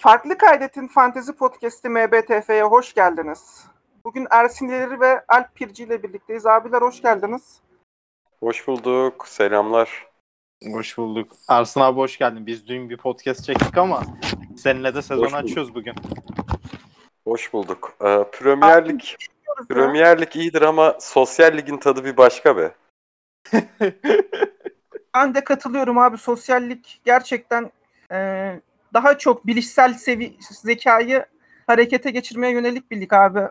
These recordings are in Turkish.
Farklı Kaydet'in Fantezi Podcast'i MBTF'ye hoş geldiniz. Bugün Ersin İleri ve Alp Pirci ile birlikteyiz. Abiler hoş geldiniz. Hoş bulduk. Selamlar. Hoş bulduk. Arslan abi hoş geldin. Biz dün bir podcast çektik ama seninle de sezon açıyoruz bugün. Hoş bulduk. Ee, Premier Lig, Premier Lig iyidir ama Sosyal Lig'in tadı bir başka be. Ben de katılıyorum abi. Sosyallik gerçekten e, daha çok bilişsel sevi zekayı harekete geçirmeye yönelik bir lig abi.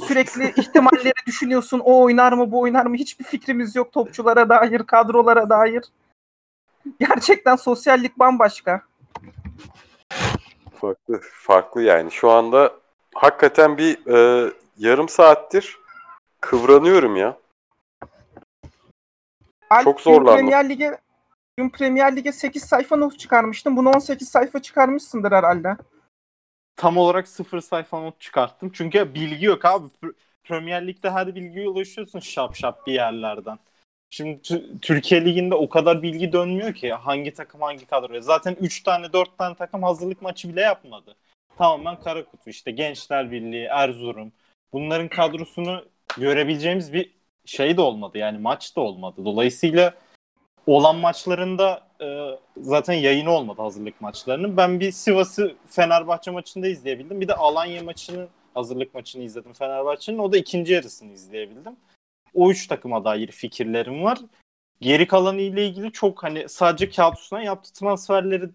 Sürekli ihtimalleri düşünüyorsun. O oynar mı, bu oynar mı? Hiçbir fikrimiz yok topçulara dair, kadrolara dair. Gerçekten sosyallik bambaşka. Farklı, farklı yani. Şu anda hakikaten bir e, yarım saattir kıvranıyorum ya. Alp, Çok zorlandım. Premier Lig'e dün Premier Lig'e 8 sayfa not çıkarmıştım. Bunu 18 sayfa çıkarmışsındır herhalde. Tam olarak sıfır sayfa not çıkarttım. Çünkü bilgi yok abi. Pr- Premier Lig'de her bilgiye ulaşıyorsun şap şap bir yerlerden. Şimdi Tü- Türkiye Ligi'nde o kadar bilgi dönmüyor ki hangi takım hangi kadroya. Zaten 3 tane 4 tane takım hazırlık maçı bile yapmadı. Tamamen kara kutu işte Gençler Birliği, Erzurum. Bunların kadrosunu görebileceğimiz bir şey de olmadı yani maç da olmadı. Dolayısıyla olan maçlarında e, zaten yayını olmadı hazırlık maçlarının. Ben bir Sivas'ı Fenerbahçe maçında izleyebildim. Bir de Alanya maçının hazırlık maçını izledim Fenerbahçe'nin. O da ikinci yarısını izleyebildim. O üç takıma dair fikirlerim var. Geri kalanı ile ilgili çok hani sadece kağıt üstüne yaptığı transferleri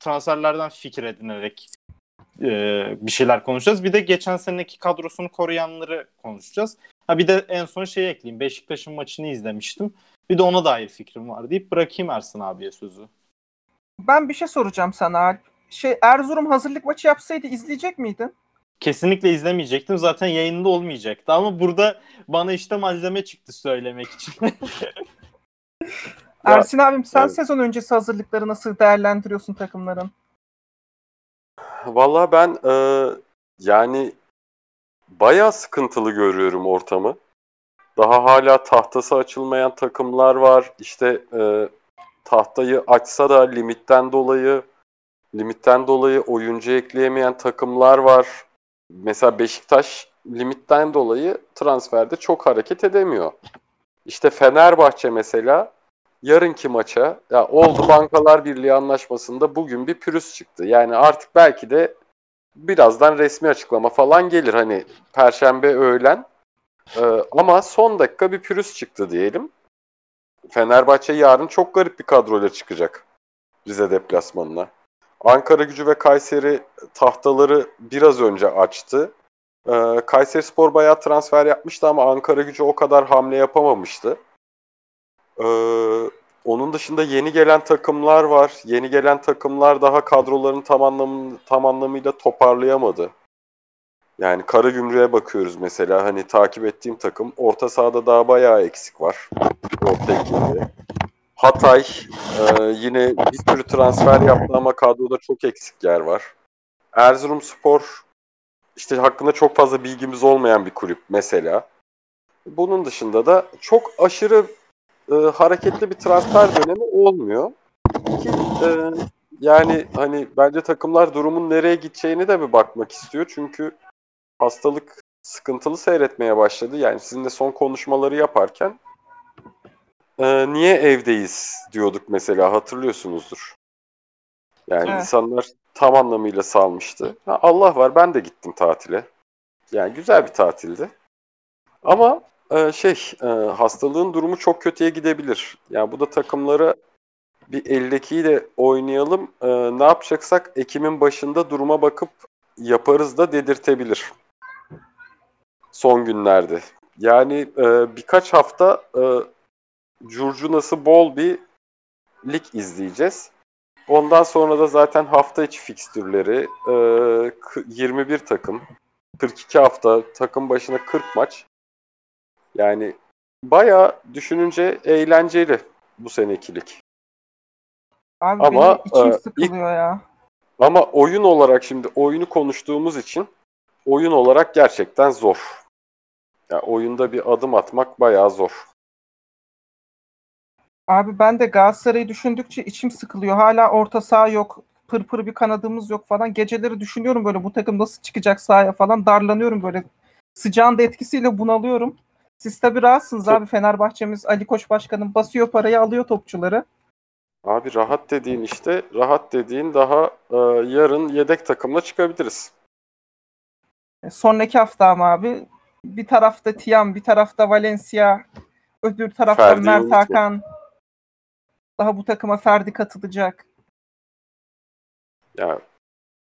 transferlerden fikir edinerek e, bir şeyler konuşacağız. Bir de geçen seneki kadrosunu koruyanları konuşacağız. Ha bir de en son şey ekleyeyim. Beşiktaş'ın maçını izlemiştim. Bir de ona dair fikrim var deyip bırakayım Ersin abiye sözü. Ben bir şey soracağım sana Alp. Şey Erzurum hazırlık maçı yapsaydı izleyecek miydin? Kesinlikle izlemeyecektim. Zaten yayında olmayacaktı. Ama burada bana işte malzeme çıktı söylemek için. Ersin abim sen evet. sezon öncesi hazırlıkları nasıl değerlendiriyorsun takımların? Vallahi ben e, yani bayağı sıkıntılı görüyorum ortamı. Daha hala tahtası açılmayan takımlar var. İşte e, tahtayı açsa da limitten dolayı limitten dolayı oyuncu ekleyemeyen takımlar var. Mesela Beşiktaş limitten dolayı transferde çok hareket edemiyor. İşte Fenerbahçe mesela yarınki maça ya oldu Bankalar Birliği anlaşmasında bugün bir pürüz çıktı. Yani artık belki de birazdan resmi açıklama falan gelir hani perşembe öğlen. Ee, ama son dakika bir pürüz çıktı diyelim. Fenerbahçe yarın çok garip bir kadroyla çıkacak Rize deplasmanına. Ankara Gücü ve Kayseri tahtaları biraz önce açtı. Ee, Kayseri Spor bayağı transfer yapmıştı ama Ankara Gücü o kadar hamle yapamamıştı. Ee, onun dışında yeni gelen takımlar var. Yeni gelen takımlar daha kadroların tam, anlamı, tam anlamıyla toparlayamadı. Yani Karagümrük'e bakıyoruz mesela. Hani takip ettiğim takım orta sahada daha bayağı eksik var. Orta ekinde. Hatay e, yine bir sürü transfer yaptı ama kadroda çok eksik yer var. Erzurumspor işte hakkında çok fazla bilgimiz olmayan bir kulüp mesela. Bunun dışında da çok aşırı e, hareketli bir transfer dönemi olmuyor. Ki e, yani hani bence takımlar durumun nereye gideceğini de bir bakmak istiyor. Çünkü hastalık sıkıntılı seyretmeye başladı. Yani sizinle son konuşmaları yaparken e, niye evdeyiz diyorduk mesela hatırlıyorsunuzdur. Yani Evet. insanlar tam anlamıyla salmıştı. Ha, Allah var ben de gittim tatile. Yani güzel bir tatildi. Ama e, şey e, hastalığın durumu çok kötüye gidebilir. Yani bu da takımlara bir 52'yi de oynayalım. e, ne yapacaksak Ekim'in başında duruma bakıp yaparız da dedirtebilir. Son günlerde. Yani e, birkaç hafta e, curcunası bol bir lig izleyeceğiz. Ondan sonra da zaten hafta içi fikstürleri e, k- 21 takım, 42 hafta takım başına 40 maç. Yani bayağı düşününce eğlenceli bu senekilik. Abi Ama, benim içim e, sıkılıyor ya. Ama oyun olarak şimdi oyunu konuştuğumuz için oyun olarak gerçekten zor. Ya oyunda bir adım atmak bayağı zor. Abi ben de Galatasaray'ı düşündükçe içim sıkılıyor. Hala orta saha yok. pırpır bir kanadımız yok falan. Geceleri düşünüyorum böyle bu takım nasıl çıkacak sahaya falan. Darlanıyorum böyle. Sıcağın da etkisiyle bunalıyorum. Siz tabii rahatsınız Çok- abi. Fenerbahçemiz Ali Koç Başkanım basıyor parayı alıyor topçuları. Abi rahat dediğin işte rahat dediğin daha e, yarın yedek takımla çıkabiliriz. E, Sonraki hafta ama abi bir tarafta Tiam, bir tarafta Valencia, öbür tarafta Ferdi'yi Mert. Hakan. Daha bu takıma Ferdi katılacak. Ya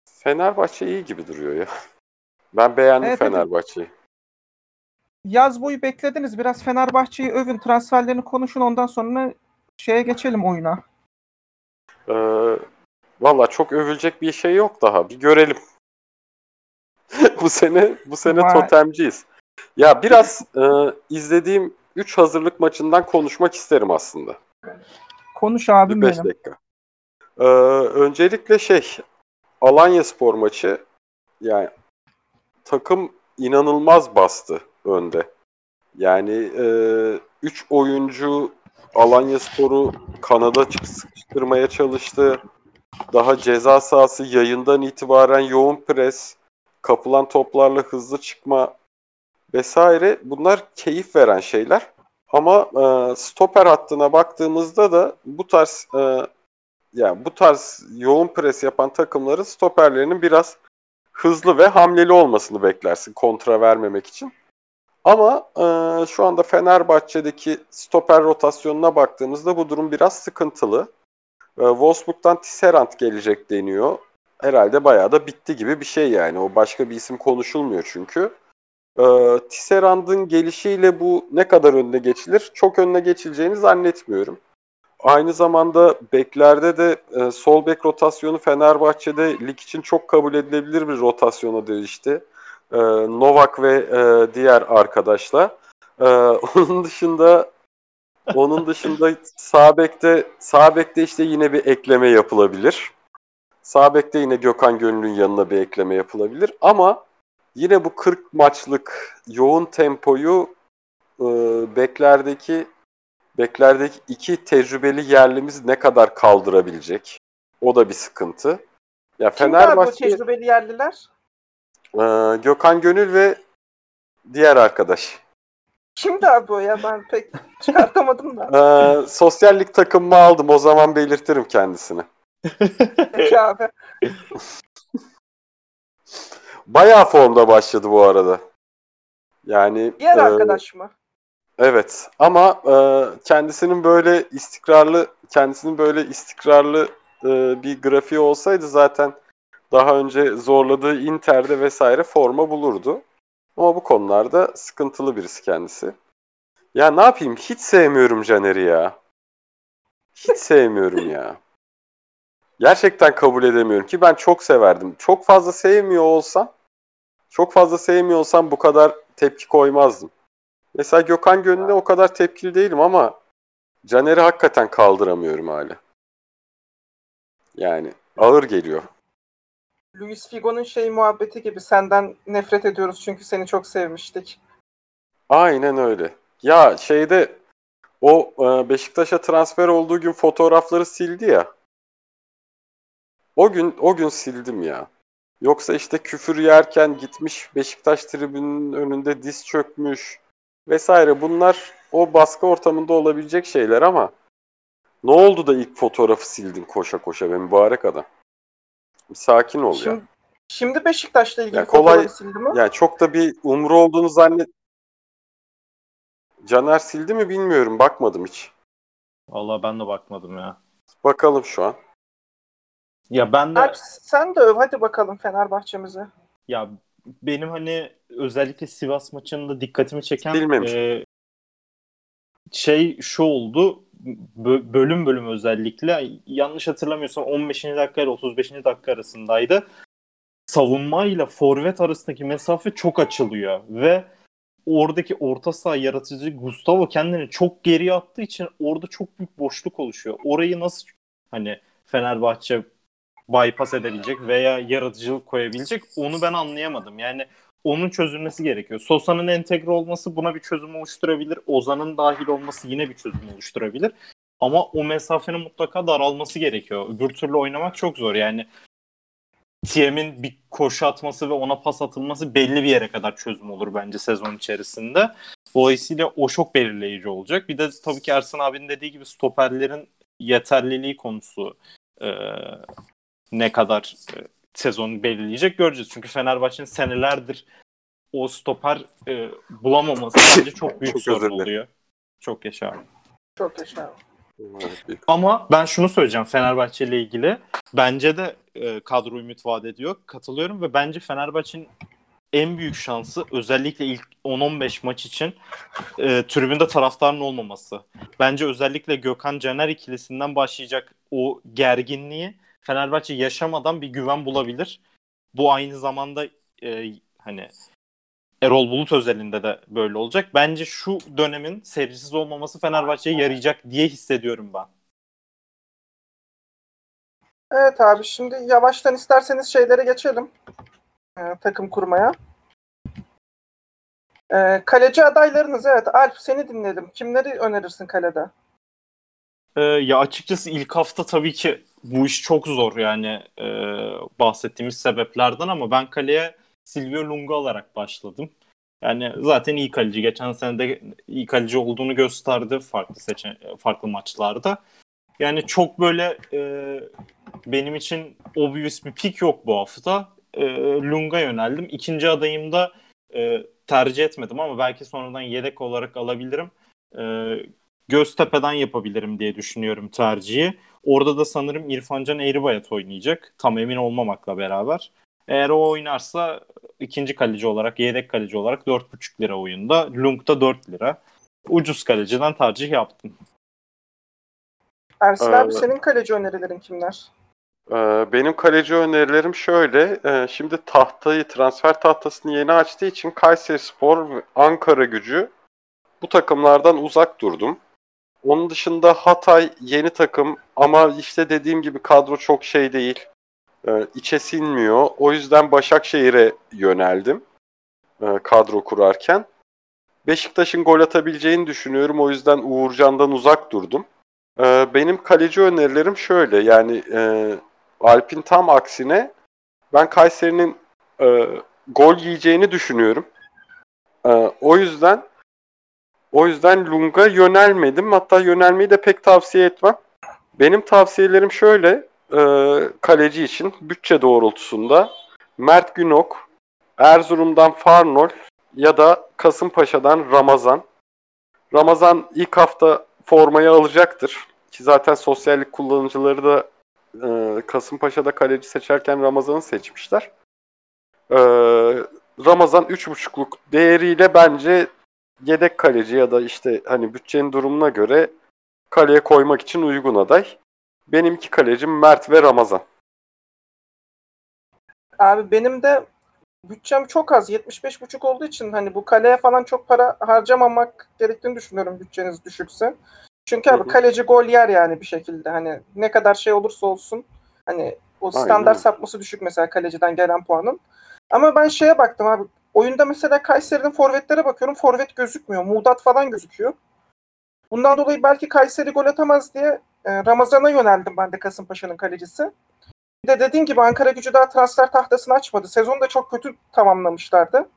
Fenerbahçe iyi gibi duruyor ya. Ben beğendim Evet, evet. Fenerbahçe'yi. Yaz boyu beklediniz. Biraz Fenerbahçe'yi övün, transferlerini konuşun. Ondan sonra şeye geçelim oyuna. Ee, Valla çok övülecek bir şey yok daha. Bir görelim. bu sene bu sene Vay. totemciyiz. Ya biraz e, izlediğim 3 hazırlık maçından konuşmak isterim aslında. Konuş abim Bir 5 benim. dakika. Ee, öncelikle şey Alanya Spor maçı yani takım inanılmaz bastı önde. Yani 3 oyuncu Alanya Spor'u kanada sıkıştırmaya çalıştı. Daha ceza sahası yayından itibaren yoğun pres, kapılan toplarla hızlı çıkma vesaire bunlar keyif veren şeyler. Ama e, stoper hattına baktığımızda da bu tarz e, yani bu tarz yoğun pres yapan takımların stoperlerinin biraz hızlı ve hamleli olmasını beklersin kontra vermemek için. Ama e, şu anda Fenerbahçe'deki stoper rotasyonuna baktığımızda bu durum biraz sıkıntılı. E, Wolfsburg'dan Tisserand gelecek deniyor. Herhalde bayağı da bitti gibi bir şey yani. O başka bir isim konuşulmuyor çünkü. E, Tisserand'ın gelişiyle bu ne kadar önüne geçilir? Çok önüne geçileceğini zannetmiyorum. Aynı zamanda beklerde de e, sol bek rotasyonu Fenerbahçe'de lig için çok kabul edilebilir bir rotasyona değişti. E, Novak ve e, diğer arkadaşla. E, onun dışında onun dışında sağ bekte sağ bekte işte yine bir ekleme yapılabilir. Sağ bekte yine Gökhan Gönül'ün yanına bir ekleme yapılabilir ama yine bu 40 maçlık yoğun tempoyu e, beklerdeki beklerdeki iki tecrübeli yerlimiz ne kadar kaldırabilecek? O da bir sıkıntı. Ya o Fenerbahçe tecrübeli yerliler? e, Gökhan Gönül ve diğer arkadaş. Kimdi abi o ya? Ben pek çıkartamadım da. E, sosyallik takımımı aldım. O zaman belirtirim kendisini. Peki abi. Bayağı formda başladı bu arada. Yani Diğer e, arkadaş mı? Evet ama e, kendisinin böyle istikrarlı kendisinin böyle istikrarlı e, bir grafiği olsaydı zaten daha önce zorladığı Inter'de vesaire forma bulurdu. Ama bu konularda sıkıntılı birisi kendisi. Ya ne yapayım? Hiç sevmiyorum Caner'i ya. Hiç sevmiyorum ya. Gerçekten kabul edemiyorum ki ben çok severdim. Çok fazla sevmiyor olsam çok fazla sevmiyor olsam bu kadar tepki koymazdım. Mesela Gökhan Gönül'e o kadar tepkili değilim ama Caner'i hakikaten kaldıramıyorum hala. Yani ağır geliyor. Luis Figo'nun şey muhabbeti gibi senden nefret ediyoruz çünkü seni çok sevmiştik. Aynen öyle. Ya şeyde o e, Beşiktaş'a transfer olduğu gün fotoğrafları sildi ya. O gün o gün sildim ya. Yoksa işte küfür yerken gitmiş Beşiktaş tribününün önünde diz çökmüş vesaire bunlar o baskı ortamında olabilecek şeyler ama ne oldu da ilk fotoğrafı sildin koşa koşa be mübarek adam. Bir sakin ol ya. Şimdi, şimdi Beşiktaş'la ilgili Ya kolay- fotoğrafı sildi mi? Yani çok da bir umru olduğunu zannet. Caner sildi mi bilmiyorum. Bakmadım hiç. Vallahi ben de bakmadım ya. Bakalım şu an. Ya ben de Alp sen de öv hadi bakalım Fenerbahçe'mize. ya benim hani özellikle Sivas maçında dikkatimi çeken Bilmemiş. e, şey şu oldu. Bö- bölüm bölüm özellikle yanlış hatırlamıyorsam 15. dakika ile 35. dakika arasındaydı. Savunmayla forvet arasındaki mesafe çok açılıyor ve oradaki orta saha yaratıcı Gustavo kendini çok geriye attığı için orada çok büyük boşluk oluşuyor. Orayı nasıl hani Fenerbahçe bypass edebilecek veya yaratıcılık koyabilecek onu ben anlayamadım. Yani onun çözülmesi gerekiyor. Sosa'nın entegre olması buna bir çözüm oluşturabilir. Ozan'ın dahil olması yine bir çözüm oluşturabilir. Ama o mesafenin mutlaka daralması gerekiyor. Öbür türlü oynamak çok zor. Yani TM'in bir koşu atması ve ona pas atılması belli bir yere kadar çözüm olur bence sezon içerisinde. Dolayısıyla o çok belirleyici olacak. Bir de tabii ki Ersin abinin dediği gibi stoperlerin yeterliliği konusu e, ne kadar e, sezonu belirleyecek göreceğiz. Çünkü Fenerbahçe'nin senelerdir o stoper e, bulamaması bence çok büyük Çok sorun oluyor. Çok yaşa. Çok bir- Ama ben şunu söyleyeceğim Fenerbahçe ile ilgili. Bence de e, kadro ümit vaat ediyor. Katılıyorum ve bence Fenerbahçe'nin en büyük şansı özellikle ilk 10-15 maç için e, tribünde taraftarın olmaması. Bence özellikle Gökhan Caner ikilisinden başlayacak o gerginliği Fenerbahçe yaşamadan bir güven bulabilir. Bu aynı zamanda e, hani Erol Bulut özelinde de böyle olacak. Bence şu dönemin serisiz olmaması Fenerbahçe'ye yarayacak diye hissediyorum ben. Evet abi şimdi yavaştan isterseniz şeylere geçelim. Ee, takım kurmaya. Ee, kaleci adaylarınız evet. Alp seni dinledim. Kimleri önerirsin kalede? Ee, ya açıkçası ilk hafta tabii ki bu iş çok zor yani e, bahsettiğimiz sebeplerden ama ben kaleye Silvio Lunga alarak başladım. Yani zaten iyi kaleci. Geçen sene de iyi kaleci olduğunu gösterdi farklı seçen farklı maçlarda. Yani çok böyle e, benim için obvious bir pick yok bu hafta. E, Lunga yöneldim. İkinci adayımda e, tercih etmedim ama belki sonradan yedek olarak alabilirim. E, Göztepe'den yapabilirim diye düşünüyorum tercihi. Orada da sanırım İrfancan Eğribayat oynayacak. Tam emin olmamakla beraber. Eğer o oynarsa ikinci kaleci olarak, yedek kaleci olarak 4,5 lira oyunda. Lung da 4 lira. Ucuz kaleciden tercih yaptım. Ersin Ee, abi senin kaleci önerilerin kimler? Ee, Benim kaleci önerilerim şöyle. Ee, Şimdi tahtayı, transfer tahtasını yeni açtığı için Kayserispor ve Ankara gücü bu takımlardan uzak durdum. Onun dışında Hatay yeni takım ama işte dediğim gibi kadro çok şey değil. Ee, içe sinmiyor. O yüzden Başakşehir'e yöneldim e, kadro kurarken. Beşiktaş'ın gol atabileceğini düşünüyorum. O yüzden Uğurcan'dan uzak durdum. Ee, Benim kaleci önerilerim şöyle. Yani e, Alp'in tam aksine ben Kayseri'nin e, gol yiyeceğini düşünüyorum. E, o yüzden o yüzden Lung'a yönelmedim. Hatta yönelmeyi de pek tavsiye etmem. Benim tavsiyelerim şöyle e, kaleci için bütçe doğrultusunda Mert Günok, Erzurum'dan Farnol ya da Kasımpaşa'dan Ramazan. Ramazan ilk hafta formayı alacaktır. Ki zaten sosyallik kullanıcıları da e, Kasımpaşa'da kaleci seçerken Ramazan'ı seçmişler. E, Ramazan 3.5'luk değeriyle bence yedek kaleci ya da işte hani bütçenin durumuna göre kaleye koymak için uygun aday. Benim iki kalecim Mert ve Ramazan. Abi benim de bütçem çok az. 75,5 olduğu için hani bu kaleye falan çok para harcamamak gerektiğini düşünüyorum bütçeniz düşükse. Çünkü abi kaleci gol yer yani bir şekilde. Hani ne kadar şey olursa olsun hani o Aynen standart öyle. sapması düşük mesela kaleciden gelen puanın. Ama ben şeye baktım abi. Oyunda mesela Kayseri'nin forvetlere bakıyorum. Forvet gözükmüyor. Muğdat falan gözüküyor. Bundan dolayı belki Kayseri gol atamaz diye e, Ramazan'a yöneldim ben de Kasımpaşa'nın kalecisi. Bir de dediğin gibi Ankara gücü daha transfer tahtasını açmadı. Sezonu da çok kötü tamamlamışlardı.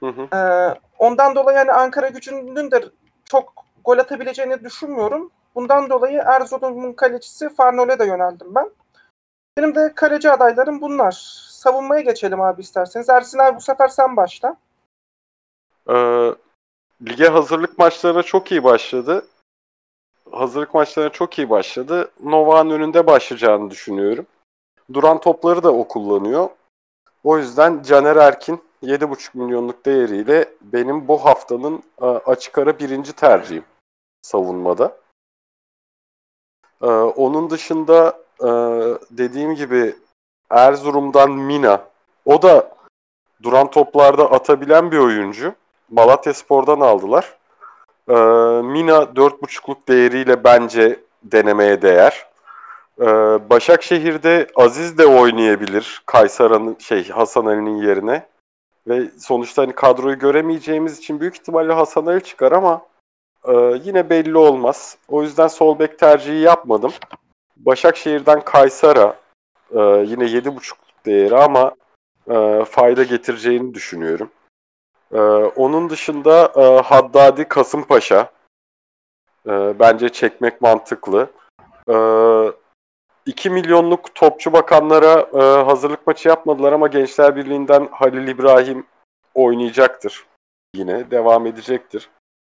Hı hı. Ee, ondan dolayı hani Ankara gücünün de çok gol atabileceğini düşünmüyorum. Bundan dolayı Erzurum'un kalecisi Farnol'e de yöneldim ben. Benim de kaleci adaylarım bunlar. Savunmaya geçelim abi isterseniz. Ersin abi bu sefer sen başla. Ee, lige hazırlık maçlarına çok iyi başladı. Hazırlık maçlarına çok iyi başladı. Novak'ın önünde başlayacağını düşünüyorum. Duran topları da o kullanıyor. O yüzden Caner Erkin 7,5 milyonluk değeriyle benim bu haftanın e, açık ara birinci tercihim savunmada. Ee, onun dışında e, dediğim gibi Erzurum'dan Mina. O da duran toplarda atabilen bir oyuncu. Malatya Spor'dan aldılar. Ee, Mina 4.5'luk değeriyle bence denemeye değer. Ee, Başakşehir'de Aziz de oynayabilir Kaysara'nın şey Hasan Ali'nin yerine. Ve sonuçta hani kadroyu göremeyeceğimiz için büyük ihtimalle Hasan Ali çıkar ama e, yine belli olmaz. O yüzden sol bek tercihi yapmadım. Başakşehir'den Kaysara e, yine 7.5 değeri ama e, fayda getireceğini düşünüyorum. E, onun dışında e, Haddadi Kasımpaşa e, bence çekmek mantıklı. E, 2 milyonluk topçu bakanlara e, hazırlık maçı yapmadılar ama Gençler Birliği'nden Halil İbrahim oynayacaktır. Yine devam edecektir.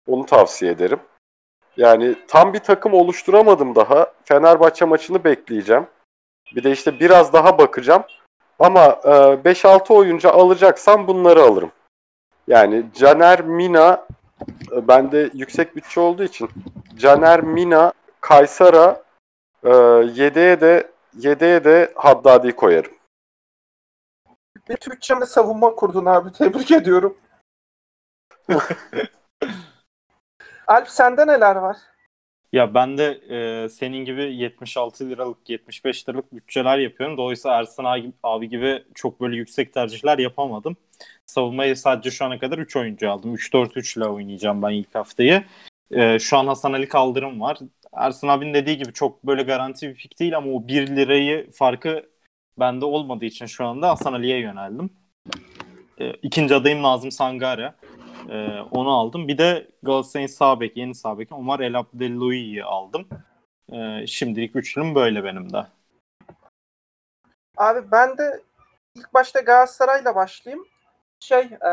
Onu tavsiye ederim. Yani tam bir takım oluşturamadım daha. Fenerbahçe maçını bekleyeceğim. Bir de işte biraz daha bakacağım. Ama e, 5-6 oyuncu alacaksam bunları alırım. Yani Caner Mina e, bende yüksek bütçe olduğu için Caner Mina, Kaysara e, yedeğe de yedeğe de Haddadi koyarım. Bir Türkçe savunma kurdun abi. Tebrik ediyorum. Alp sende neler var? Ya ben de e, senin gibi 76 liralık 75 liralık bütçeler yapıyorum. Dolayısıyla Ersan abi, gibi çok böyle yüksek tercihler yapamadım. Savunmayı sadece şu ana kadar 3 oyuncu aldım. 3-4-3 ile oynayacağım ben ilk haftayı. E, şu an Hasan Ali Kaldırım var. Ersan abinin dediği gibi çok böyle garanti bir pik değil ama o 1 lirayı farkı bende olmadığı için şu anda Hasan Ali'ye yöneldim. E, ikinci adayım Nazım Sangare. Ee, onu aldım. Bir de Galatasaray'ın sağ bek, yeni sağ beki Omar El Abdelloui'yi aldım. Ee, şimdilik üçlüm böyle benim de. Abi ben de ilk başta Galatasaray'la başlayayım. Şey, e,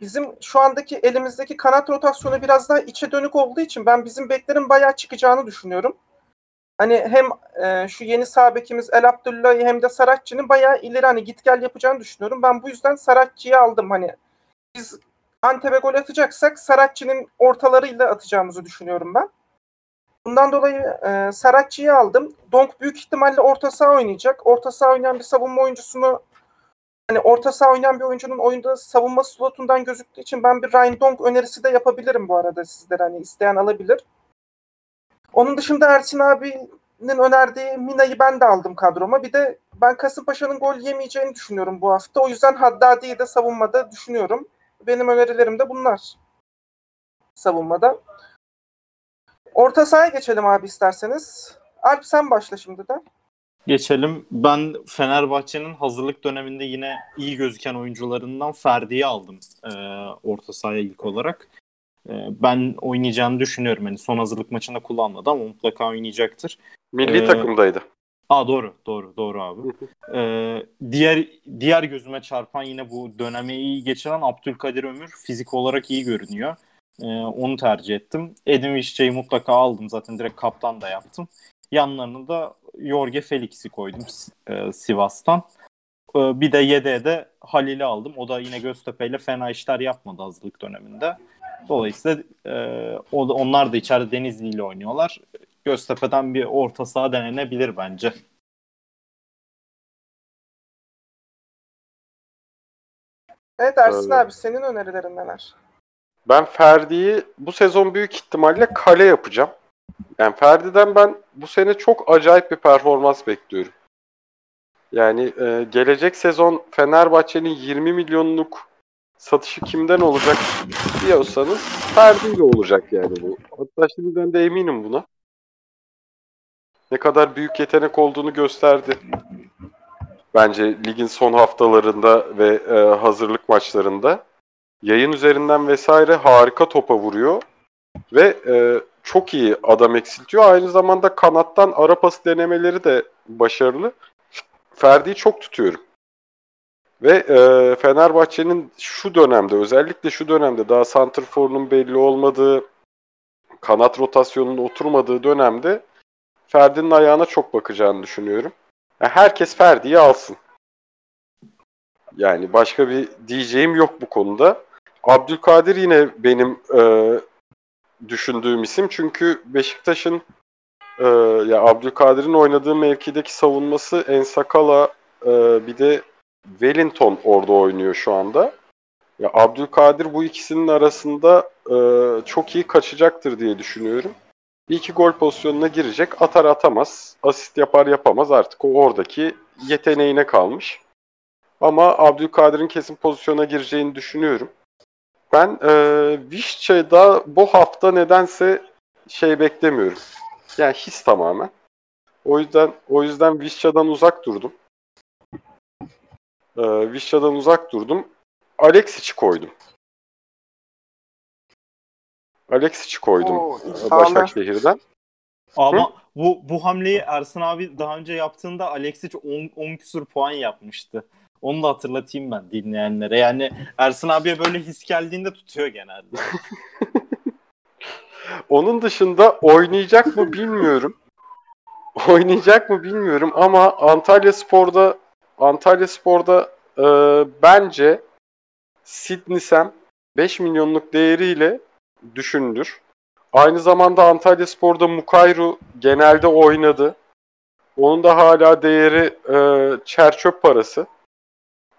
bizim şu andaki elimizdeki kanat rotasyonu biraz daha içe dönük olduğu için ben bizim beklerin bayağı çıkacağını düşünüyorum. Hani hem e, şu yeni sağ bekimiz El Abdullahi hem de Saratçı'nın bayağı ileri hani git gel yapacağını düşünüyorum. Ben bu yüzden Saratçı'yı aldım. Hani biz Antep'e gol atacaksak Saratçı'nın ortalarıyla atacağımızı düşünüyorum ben. Bundan dolayı e, Saratçı'yı aldım. Donk büyük ihtimalle orta saha oynayacak. Orta saha oynayan bir savunma oyuncusunu hani orta saha oynayan bir oyuncunun oyunda savunma slotundan gözüktüğü için ben bir Ryan Donk önerisi de yapabilirim bu arada sizlere hani isteyen alabilir. Onun dışında Ersin abinin önerdiği Mina'yı ben de aldım kadroma. Bir de ben Kasımpaşa'nın gol yemeyeceğini düşünüyorum bu hafta. O yüzden Haddadi'yi de savunmada düşünüyorum. Benim önerilerim de bunlar. Savunmada. Orta sahaya geçelim abi isterseniz. Alp sen başla şimdi de. Geçelim. Ben Fenerbahçe'nin hazırlık döneminde yine iyi gözüken oyuncularından Ferdi'yi aldım e, orta sahaya ilk olarak. E, ben oynayacağını düşünüyorum. Yani son hazırlık maçında kullanmadı ama mutlaka oynayacaktır. Milli Ee, takımdaydı. Aa doğru, doğru, doğru abi. Ee, diğer diğer gözüme çarpan yine bu dönemi iyi geçiren Abdülkadir Ömür fizik olarak iyi görünüyor. Ee, onu tercih ettim. Edin Visca'yı mutlaka aldım zaten direkt kaptan da yaptım. Yanlarına da Jorge Felix'i koydum e, Sivas'tan. Ee, bir de yedeğe de Halil'i aldım. O da yine Göztepe ile fena işler yapmadı hazırlık döneminde. Dolayısıyla e, o da, onlar da içeride Denizli ile oynuyorlar. Göztepe'den bir orta saha denenebilir bence. Evet Ersin Evet. abi senin önerilerin neler? Ben Ferdi'yi bu sezon büyük ihtimalle kale yapacağım. Yani Ferdi'den ben bu sene çok acayip bir performans bekliyorum. Yani e, gelecek sezon Fenerbahçe'nin 20 milyonluk satışı kimden olacak diyorsanız Ferdi ile olacak yani bu. Hatta şimdiden de eminim buna. Ne kadar büyük yetenek olduğunu gösterdi. Bence ligin son haftalarında ve e, hazırlık maçlarında yayın üzerinden vesaire harika topa vuruyor ve e, çok iyi adam eksiltiyor. Aynı zamanda kanattan ara pas denemeleri de başarılı. Ferdi'yi çok tutuyorum. Ve e, Fenerbahçe'nin şu dönemde özellikle şu dönemde daha santrforunun belli olmadığı kanat rotasyonunun oturmadığı dönemde Ferdi'nin ayağına çok bakacağını düşünüyorum. Yani herkes Ferdi'yi alsın. Yani başka bir diyeceğim yok bu konuda. Abdülkadir yine benim e, düşündüğüm isim. Çünkü Beşiktaş'ın e, ya Abdülkadir'in oynadığı mevkideki savunması Ensakala e, bir de Wellington orada oynuyor şu anda. Ya Abdülkadir bu ikisinin arasında e, çok iyi kaçacaktır diye düşünüyorum. Bir iki gol pozisyonuna girecek. Atar atamaz. Asist yapar yapamaz. Artık o oradaki yeteneğine kalmış. Ama Abdülkadir'in kesin pozisyona gireceğini düşünüyorum. Ben e, Vişça'da bu hafta nedense şey beklemiyorum. Yani his tamamen. O yüzden o yüzden Vişça'dan uzak durdum. E, Vişça'dan uzak durdum. Alexic'i koydum. Alexic'i koydum Oo, e. Başakşehir'den. Ama bu bu hamleyi Ersin abi daha önce yaptığında Alexic 10, 10 küsur puan yapmıştı. Onu da hatırlatayım ben dinleyenlere. Yani Ersin abiye böyle his geldiğinde tutuyor genelde. Onun dışında oynayacak mı bilmiyorum. oynayacak mı bilmiyorum ama Antalya Spor'da Antalya Spor'da e, bence Sidney Sam 5 milyonluk değeriyle düşünülür. Aynı zamanda Antalya Spor'da Mukayru genelde oynadı. Onun da hala değeri e, çerçöp parası.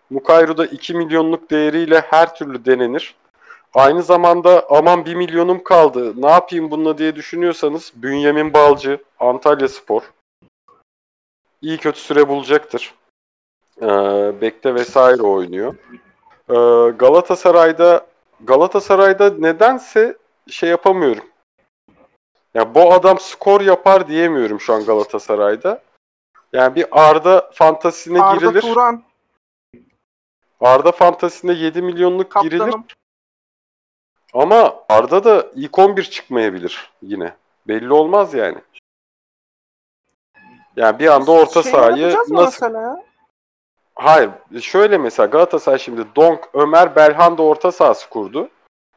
Mukayru da 2 milyonluk değeriyle her türlü denenir. Aynı zamanda aman 1 milyonum kaldı ne yapayım bununla diye düşünüyorsanız Bünyamin Balcı, Antalya Spor iyi kötü süre bulacaktır. Ee, Bek'te vesaire oynuyor. Ee, Galatasaray'da Galatasaray'da nedense şey yapamıyorum. Ya bu adam skor yapar diyemiyorum şu an Galatasaray'da. Yani bir Arda fantasisine Arda girilir. Turan Arda fantasisine 7 milyonluk girilir. kaptanım. Ama Arda da ilk 11 çıkmayabilir yine. Belli olmaz yani. Yani bir anda orta Şey sahayı nasıl... ya? Hayır. Şöyle mesela Galatasaray şimdi Donk, Ömer, Belhanda orta sahası kurdu.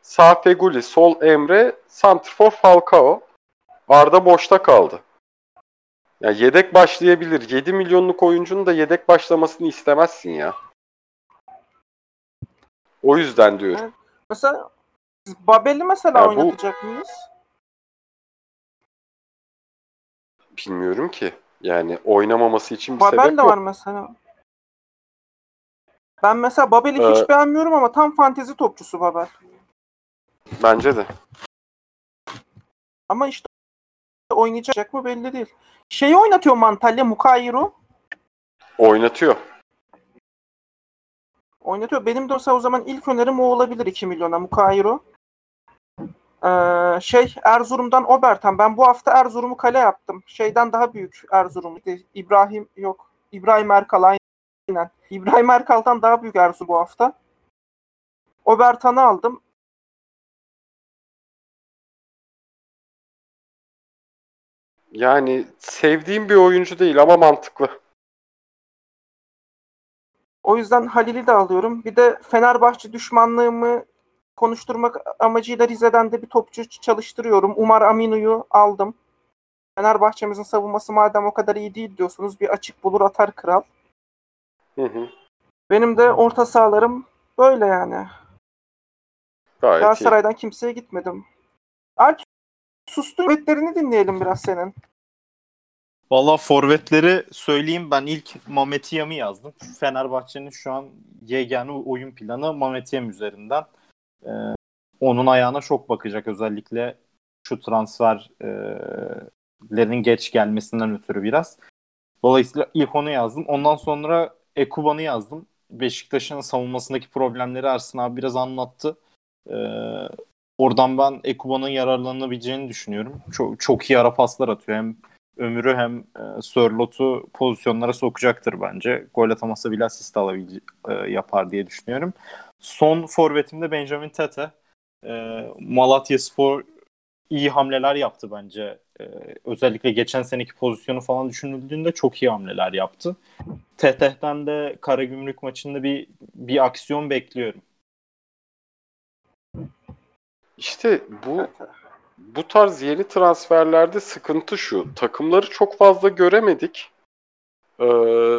Sağ Feguli, sol Emre, Santrfor Falcao. Arda boşta kaldı. Ya yedek başlayabilir. 7 milyonluk oyuncunun da yedek başlamasını istemezsin ya. O yüzden diyorum. Mesela biz Babel'i mesela Ya bu- oynatacak mıyız? Bilmiyorum ki. Yani oynamaması için bir Babel sebep de yok. var mesela. Ben mesela Babel'i Ee, hiç beğenmiyorum ama tam fantezi topçusu Babel. Bence de. Ama işte oynayacak mı belli değil. Şeyi oynatıyor Mantalya Mukayru. Oynatıyor. Oynatıyor. Benim de olsa o zaman ilk önerim o olabilir 2 milyona Mukayru. Ee, şey Erzurum'dan Obertan. Ben bu hafta Erzurum'u kale yaptım. Şeyden daha büyük Erzurum. İbrahim yok. İbrahim Erkal aynen. İbrahim Erkal'dan daha büyük Erzurum bu hafta. Obertan'ı aldım. Yani sevdiğim bir oyuncu değil ama mantıklı. O yüzden Halil'i de alıyorum. Bir de Fenerbahçe düşmanlığımı konuşturmak amacıyla Rize'den de bir topçu çalıştırıyorum. Umar Aminu'yu aldım. Fenerbahçe'mizin savunması madem o kadar iyi değil diyorsunuz bir açık bulur atar kral. Hı hı. Benim de orta sahalarım böyle yani. Gayet iyi. Galatasaray'dan kimseye gitmedim. Alp sustun ümitlerini dinleyelim biraz senin. Valla forvetleri söyleyeyim ben ilk Mametiyam'ı yazdım. Fenerbahçe'nin şu an yegane oyun planı Mametiyam üzerinden. Ee, onun ayağına çok bakacak özellikle şu transferlerin geç gelmesinden ötürü biraz. Dolayısıyla ilk onu yazdım. Ondan sonra Ekuban'ı yazdım. Beşiktaş'ın savunmasındaki problemleri Ersin abi biraz anlattı. Ee, oradan ben Ekuban'ın yararlanabileceğini düşünüyorum. Çok, çok iyi ara paslar atıyor. Hem Ömür'ü hem e, Sörlot'u pozisyonlara sokacaktır bence. Gol atamasa bile asist alabilecek e, yapar diye düşünüyorum. Son forvetimde Benjamin Tete. E, Malatya Spor iyi hamleler yaptı bence. E, özellikle geçen seneki pozisyonu falan düşünüldüğünde çok iyi hamleler yaptı. Tete'den de Karagümrük maçında bir bir aksiyon bekliyorum. İşte bu bu tarz yeni transferlerde sıkıntı şu. Takımları çok fazla göremedik. Ee,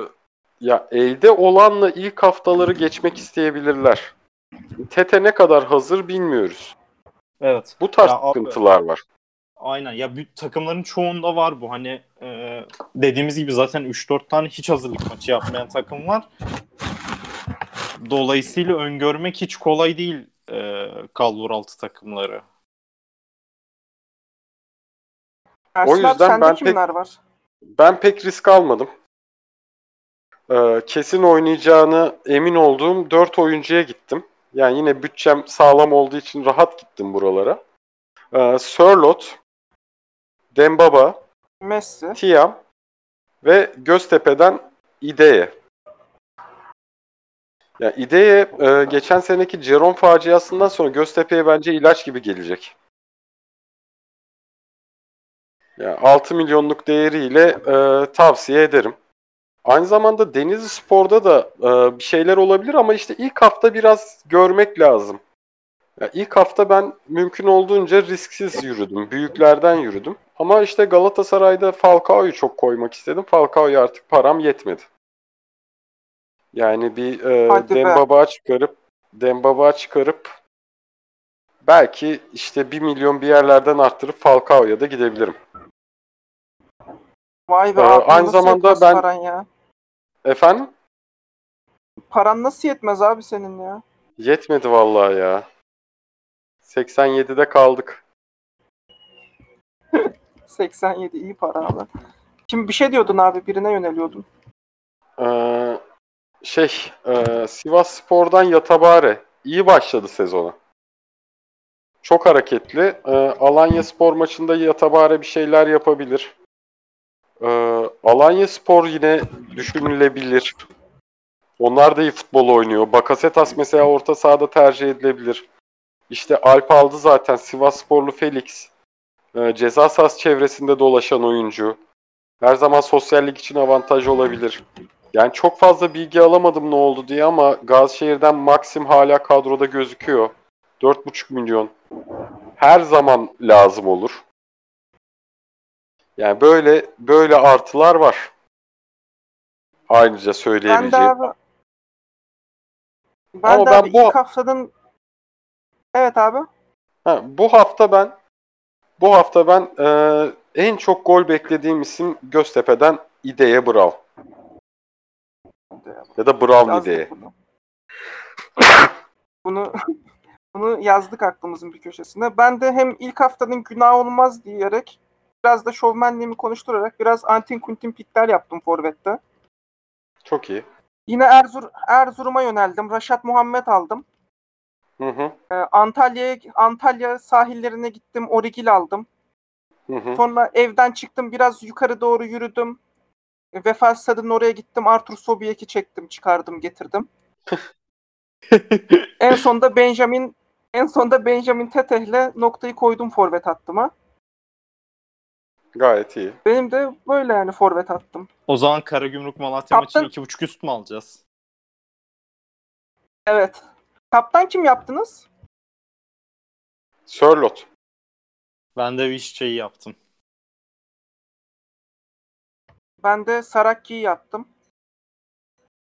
ya elde olanla ilk haftaları geçmek isteyebilirler. Tete ne kadar hazır bilmiyoruz. Evet. Bu tarz Ya abi- sıkıntılar var. Aynen ya büyük takımların çoğunda var bu. Hani e, dediğimiz gibi zaten 3-4 tane hiç hazırlık maçı yapmayan takım var. Dolayısıyla öngörmek hiç kolay değil e, kalbur altı takımları. Ersin abi, yüzden sende ben kimler var? Ben pek risk almadım. Ee, kesin oynayacağını emin olduğum 4 oyuncuya gittim. Yani yine bütçem sağlam olduğu için rahat gittim buralara. Ee, Sörlot, Dembaba, Messi. Tiam ve Göztepe'den İdeye. Ya İdeye e, geçen seneki Ceron faciasından sonra Göztepe'ye bence ilaç gibi gelecek. Ya 6 milyonluk değeriyle e, tavsiye ederim. Aynı zamanda Denizli Spor'da da e, bir şeyler olabilir ama işte ilk hafta biraz görmek lazım. Ya ilk hafta ben mümkün olduğunca risksiz yürüdüm. Büyüklerden yürüdüm. Ama işte Galatasaray'da Falcao'yu çok koymak istedim. Falcao'ya artık param yetmedi. Yani bir e. Dembaba çıkarıp Dembaba çıkarıp belki işte 1 milyon bir yerlerden arttırıp Falcao'ya da gidebilirim. Vay be Ee, abi aynı zamanda ben- paran ya? Efendim? Paran nasıl yetmez abi senin ya? Yetmedi vallahi ya. 87'de kaldık. 87 iyi para abi. Şimdi bir şey diyordun abi birine yöneliyordun. Ee, şey, e, Sivas Spor'dan Yatabare. iyi başladı sezona. Çok hareketli. Ee, Alanya Spor maçında Yatabare bir şeyler yapabilir. Ee, Alanya Spor yine düşünülebilir. Onlar da iyi futbol oynuyor. Bakasetas mesela orta sahada tercih edilebilir. İşte Alp aldı zaten. Sivas Sporlu Felix. Ee, ceza sahası çevresinde dolaşan oyuncu. Her zaman sosyallik için avantaj olabilir. Yani çok fazla bilgi alamadım ne oldu diye ama Gazişehir'den Maxim hala kadroda gözüküyor. 4,5 milyon. Her zaman lazım olur. Yani böyle böyle artılar var. Ayrıca Ben de söyleyebileceğim. abi ben Ama de ben abi bu- ilk haftanın Evet abi. Ha, bu hafta ben bu hafta ben e, en çok gol beklediğim isim Göztepe'den İdeye Brav. Ya da Brav İdeye. bunu. bunu bunu yazdık aklımızın bir köşesine. Ben de hem ilk haftanın günah olmaz diyerek biraz da şovmenliğimi konuşturarak biraz antin kuntin pikler yaptım forvette. Çok iyi. Yine Erzur Erzurum'a yöneldim. Raşat Muhammed aldım. Hı hı. Ee, Antalya'ya Antalya sahillerine gittim. Origil aldım. Hı hı. Sonra evden çıktım. Biraz yukarı doğru yürüdüm. Vefa Stad'ın oraya gittim. Artur Sobiyek'i çektim, çıkardım, getirdim. En sonda Benjamin en sonda Benjamin Teteh'le noktayı koydum forvet hattıma. Gayet iyi. Benim de böyle yani forvet attım. O zaman Karagümrük Malatya Kaptan- maçını 2.5 üst mü alacağız? Evet. Kaptan kim yaptınız? Sörlot. Ben de Vişçe'yi yaptım. Ben de Sarakki'yi yaptım.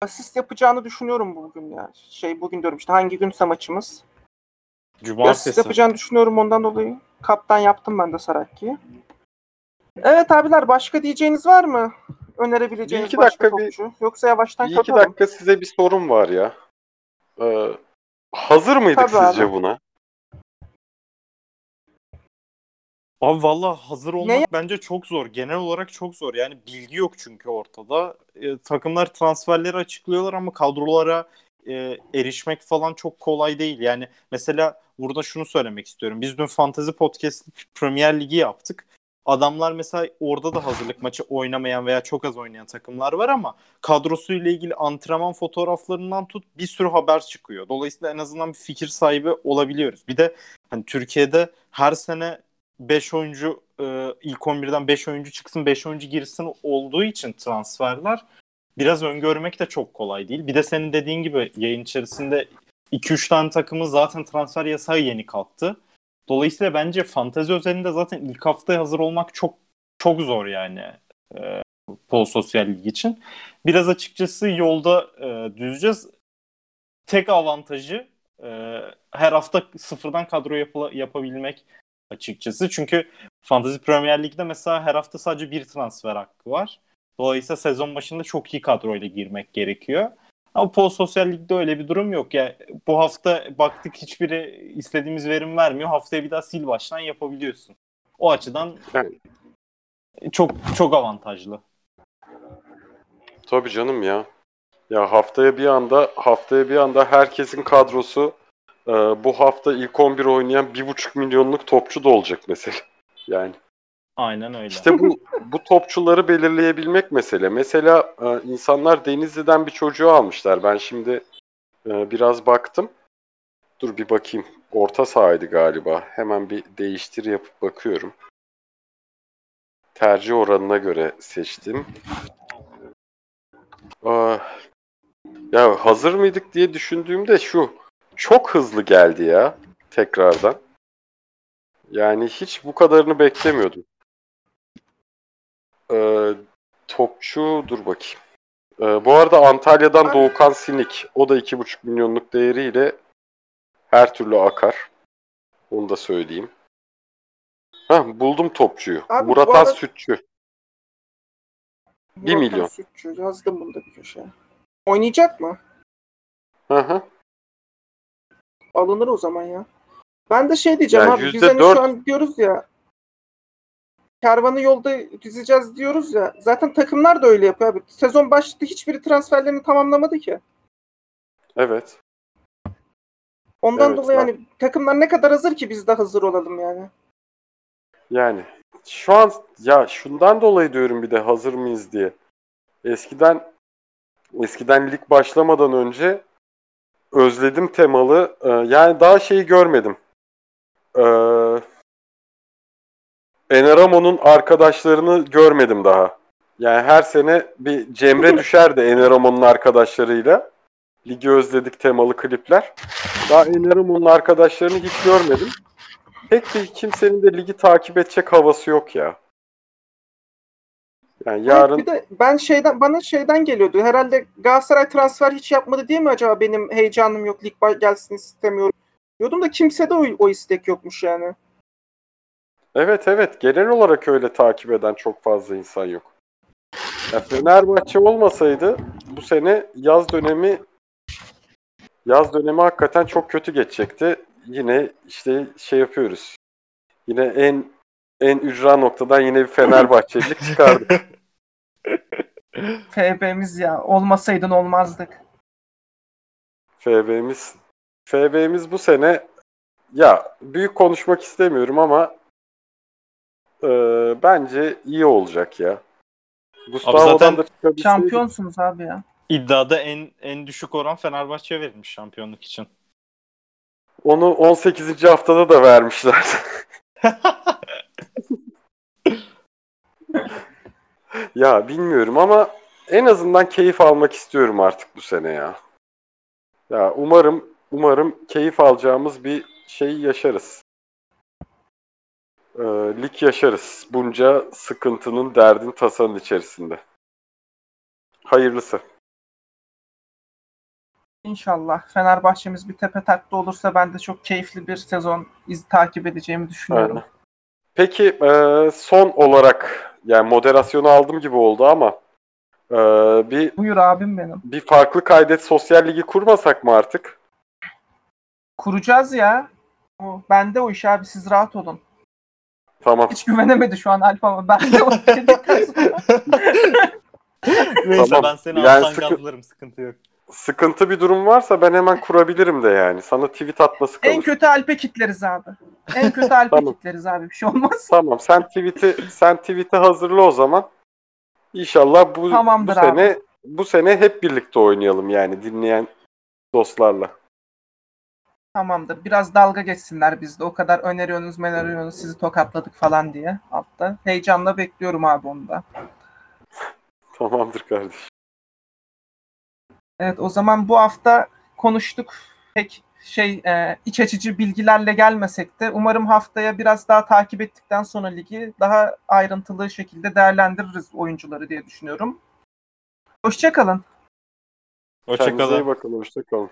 Asist yapacağını düşünüyorum bugün ya. Şey bugün diyorum işte hangi günse maçımız. Asist Cumartesi. yapacağını düşünüyorum ondan dolayı. Kaptan yaptım ben de Sarakki'yi. Evet abiler başka diyeceğiniz var mı? Önerebileceğiniz Bir iki başka dakika bir- topçu. Yoksa yavaştan Bir iki kapatalım. dakika size bir sorum var ya. Ee, hazır mıydık Tabii sizce abi. buna? Abi valla hazır olmak Neye- bence çok zor. Genel olarak çok zor. Yani bilgi yok çünkü ortada. E, takımlar transferleri açıklıyorlar ama kadrolara e, erişmek falan çok kolay değil. Yani mesela burada şunu söylemek istiyorum. Biz dün Fantasy Podcast Premier Ligi yaptık. Adamlar mesela orada da hazırlık maçı oynamayan veya çok az oynayan takımlar var ama kadrosuyla ilgili antrenman fotoğraflarından tut bir sürü haber çıkıyor. Dolayısıyla en azından bir fikir sahibi olabiliyoruz. Bir de hani Türkiye'de her sene 5 oyuncu e, ilk 11'den 5 oyuncu çıksın 5 oyuncu girsin olduğu için transferler biraz öngörmek de çok kolay değil. Bir de senin dediğin gibi yayın içerisinde 2-3 tane takımın zaten transfer yasağı yeni kalktı. Dolayısıyla bence fantezi özelinde zaten ilk haftaya hazır olmak çok çok zor yani e, Pol Sosyal Lig için. Biraz açıkçası yolda e, düzeceğiz. Tek avantajı e, her hafta sıfırdan kadro yapıla- yapabilmek açıkçası. Çünkü Fantasy Premier Lig'de mesela her hafta sadece bir transfer hakkı var. Dolayısıyla sezon başında çok iyi kadroyla girmek gerekiyor. Ama Pol Sosyal Lig'de öyle bir durum yok. Yani bu hafta baktık hiçbiri istediğimiz verim vermiyor. Haftaya bir daha sil baştan yapabiliyorsun. O açıdan Yani- çok çok avantajlı. Tabii canım ya. Ya haftaya bir anda haftaya bir anda herkesin kadrosu e, bu hafta ilk 11 oynayan 1,5 milyonluk topçu da olacak mesela. Yani Aynen öyle. işte bu bu topçuları belirleyebilmek mesele. Mesela e, insanlar Denizli'den bir çocuğu almışlar. Ben şimdi e, biraz baktım. Dur bir bakayım. Orta sahaydı galiba. Hemen bir değiştir yapıp bakıyorum. Tercih oranına göre seçtim. Ya hazır mıydık diye düşündüğümde şu çok hızlı geldi ya tekrardan. Yani hiç bu kadarını beklemiyordum. Ee, topçu dur bakayım. Ee, bu arada Antalya'dan Doğukan Sinik. O da 2,5 milyonluk değeriyle her türlü akar. Onu da söyleyeyim. Hah, buldum topçuyu. Abi, Murat arada- Sütçü. Bir Volkan milyon. Sütçü. Yazdım bunu da bir köşeye. Oynayacak mı? Hı hı. Alınır o zaman ya. Ben de şey diyeceğim Ya abi. Biz yüzde hani şu an diyoruz ya kervanı yolda dizeceğiz diyoruz ya. Zaten takımlar da öyle yapıyor abi. Sezon başladı hiçbiri transferlerini tamamlamadı ki. Evet. Ondan Evet, dolayı ben- hani takımlar ne kadar hazır ki biz de hazır olalım yani. Yani şu an ya şundan dolayı diyorum bir de hazır mıyız diye. Eskiden eskiden lig başlamadan önce özledim temalı e, yani daha şeyi görmedim. Ee, Eneramo'nun arkadaşlarını görmedim daha. Yani her sene bir Cemre düşerdi Eneramo'nun arkadaşlarıyla. Ligi özledik temalı klipler. Daha Eneramo'nun arkadaşlarını hiç görmedim. Pek bir kimsenin de ligi takip edecek havası yok ya. Yani yarın Evet, bir de ben şeyden bana şeyden geliyordu. Herhalde Galatasaray transfer hiç yapmadı diye mi acaba benim heyecanım yok lig gelsin istemiyorum. Diyordum da kimsede o, o istek yokmuş yani. Evet evet genel olarak öyle takip eden çok fazla insan yok. Ya Fenerbahçe olmasaydı bu sene yaz dönemi yaz dönemi hakikaten çok kötü geçecekti. Yine işte şey yapıyoruz. Yine en en ücra noktadan yine bir Fenerbahçelik çıkardık. FB'miz ya olmasaydın olmazdık. FB'miz FB'miz bu sene ya büyük konuşmak istemiyorum ama e, bence iyi olacak ya. Gustavo'dan zaten da çıkabilseydik- Şampiyonsunuz abi ya. İddiada en en düşük oran Fenerbahçe'ye verilmiş şampiyonluk için. Onu 18. haftada da vermişler. ya bilmiyorum ama en azından keyif almak istiyorum artık bu sene ya. Ya umarım umarım keyif alacağımız bir şey yaşarız. Ee, lig yaşarız. Bunca sıkıntının, derdin, tasanın içerisinde. Hayırlısı. İnşallah Fenerbahçe'miz bir tepe takllı olursa ben de çok keyifli bir sezon iz takip edeceğimi düşünüyorum. Aynen. Peki e, son olarak yani moderasyonu aldım gibi oldu ama e, bir Buyur abim benim. bir farklı kaydet sosyal ligi kurmasak mı artık? Kuracağız ya. O, bende o iş abi siz rahat olun. Tamam. Hiç güvenemedi şu an Alp ama ben de o sonra- Neyse Tamam. ben seni Yani alttan sıkı- gazlarım sıkıntı yok. Sıkıntı bir durum varsa ben hemen kurabilirim de yani. Sana tweet atması kalır. en kötü Alp'e kitleriz abi. En kötü Alp'e Tamam. kitleriz abi. Bir şey olmaz. Tamam sen tweet'i sen tweet'i hazırla o zaman. İnşallah bu Tamamdır bu abi. sene bu sene hep birlikte oynayalım yani dinleyen dostlarla. Tamamdır. Biraz dalga geçsinler bizde. O kadar öneriyorsunuz, öneriyorsunuz sizi tokatladık falan diye altta. Heyecanla bekliyorum abi onu da. Tamamdır kardeşim. Evet o zaman bu hafta konuştuk. Pek şey e, iç açıcı bilgilerle gelmesek de umarım haftaya biraz daha takip ettikten sonra ligi daha ayrıntılı şekilde değerlendiririz oyuncuları diye düşünüyorum. Hoşçakalın. Kendinize iyi Hoşçakalın. bakın. Hoşçakalın.